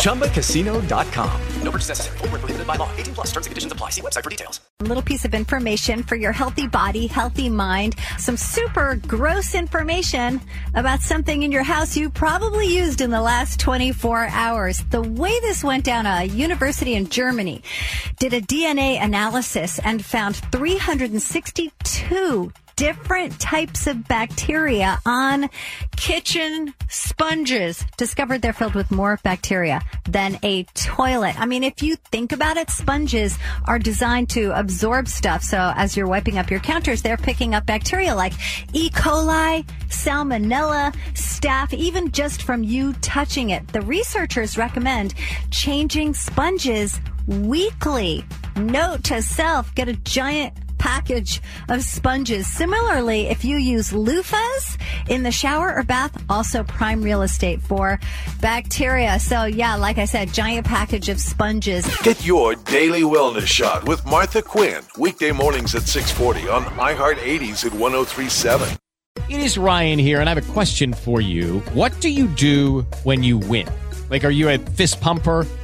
ChumbaCasino.com. No purchase necessary. Full prohibited by law. 18 plus terms and conditions apply. See website for details. A little piece of information for your healthy body, healthy mind. Some super gross information about something in your house you probably used in the last 24 hours. The way this went down, a university in Germany did a DNA analysis and found 362 different types of bacteria on kitchen sponges. Discovered they're filled with more bacteria than a toilet. I mean, if you think about it, sponges are designed to absorb stuff. So as you're wiping up your counters, they're picking up bacteria like E. coli, salmonella, staph, even just from you touching it. The researchers recommend changing sponges weekly. Note to self, get a giant package of sponges. Similarly, if you use loofahs in the shower or bath, also prime real estate for bacteria. So yeah, like I said, giant package of sponges. Get your daily wellness shot with Martha Quinn. Weekday mornings at 640 on iHeart 80s at 1037. It is Ryan here, and I have a question for you. What do you do when you win? Like, are you a fist pumper?